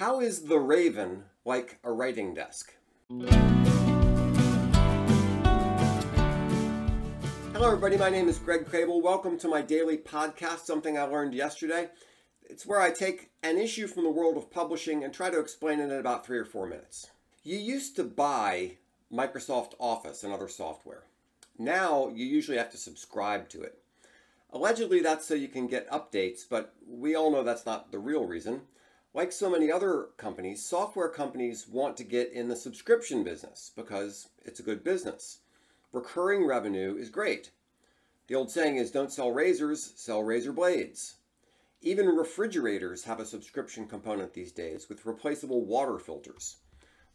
How is the Raven like a writing desk? Hello, everybody. My name is Greg Krehbiel. Welcome to my daily podcast, Something I Learned Yesterday. It's where I take an issue from the world of publishing and try to explain it in about three or four minutes. You used to buy Microsoft Office and other software. Now you usually have to subscribe to it. Allegedly, that's so you can get updates, but we all know that's not the real reason. Like so many other companies, software companies want to get in the subscription business because it's a good business. Recurring revenue is great. The old saying is don't sell razors, sell razor blades. Even refrigerators have a subscription component these days with replaceable water filters.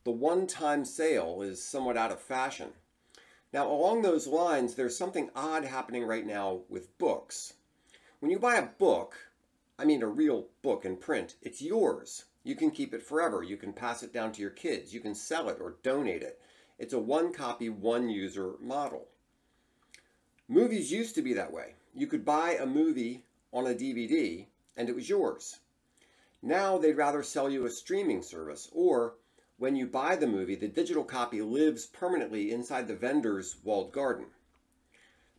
The one time sale is somewhat out of fashion. Now, along those lines, there's something odd happening right now with books. When you buy a book, I mean a real book in print, it's yours. You can keep it forever. You can pass it down to your kids. You can sell it or donate it. It's a one copy, one user model. Movies used to be that way. You could buy a movie on a DVD and it was yours. Now they'd rather sell you a streaming service, or when you buy the movie, the digital copy lives permanently inside the vendor's walled garden.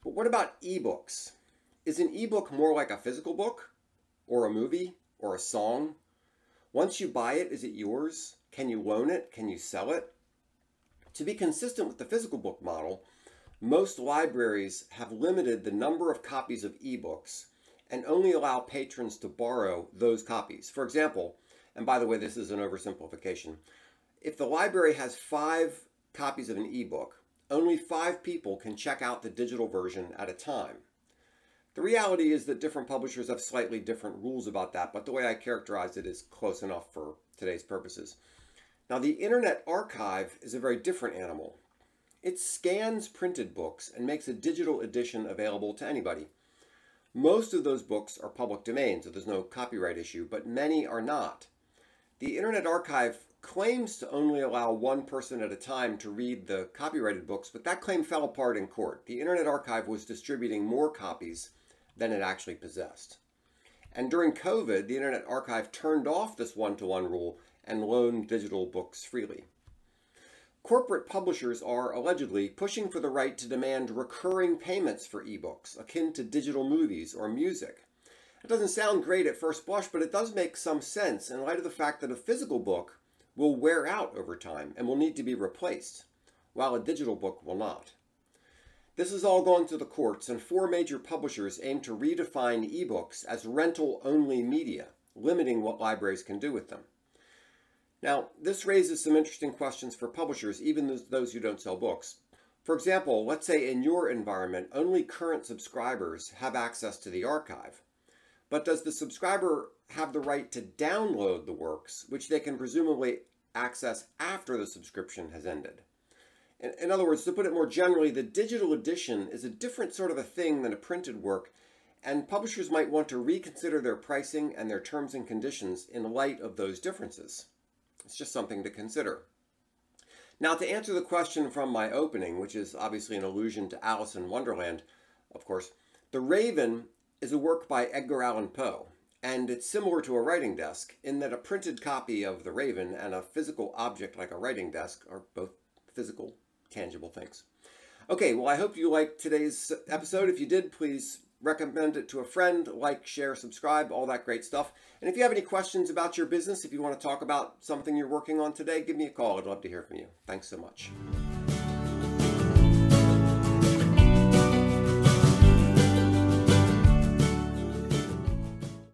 But what about ebooks? Is an ebook more like a physical book? Or a movie or a song. Once you buy it, is it yours? Can you loan it? Can you sell it? To be consistent with the physical book model, most libraries have limited the number of copies of ebooks and only allow patrons to borrow those copies. For example, and by the way, this is an oversimplification, if the library has five copies of an ebook, only five people can check out the digital version at a time. The reality is that different publishers have slightly different rules about that, but the way I characterize it is close enough for today's purposes. Now, the Internet Archive is a very different animal. It scans printed books and makes a digital edition available to anybody. Most of those books are public domain, so there's no copyright issue, but many are not. The Internet Archive claims to only allow one person at a time to read the copyrighted books, but that claim fell apart in court. The Internet Archive was distributing more copies than it actually possessed. And during COVID, the Internet Archive turned off this one to one rule and loaned digital books freely. Corporate publishers are allegedly pushing for the right to demand recurring payments for ebooks, akin to digital movies or music. It doesn't sound great at first blush, but it does make some sense in light of the fact that a physical book will wear out over time and will need to be replaced, while a digital book will not. This is all going to the courts, and four major publishers aim to redefine ebooks as rental only media, limiting what libraries can do with them. Now, this raises some interesting questions for publishers, even those who don't sell books. For example, let's say in your environment, only current subscribers have access to the archive. But does the subscriber have the right to download the works, which they can presumably access after the subscription has ended? In, in other words, to put it more generally, the digital edition is a different sort of a thing than a printed work, and publishers might want to reconsider their pricing and their terms and conditions in light of those differences. It's just something to consider. Now, to answer the question from my opening, which is obviously an allusion to Alice in Wonderland, of course, The Raven is a work by Edgar Allan Poe, and it's similar to a writing desk in that a printed copy of The Raven and a physical object like a writing desk are both physical tangible things. Okay, well, I hope you liked today's episode. If you did, please recommend it to a friend, like, share, subscribe, all that great stuff. And if you have any questions about your business, if you want to talk about something you're working on today, give me a call. I'd love to hear from you. Thanks so much.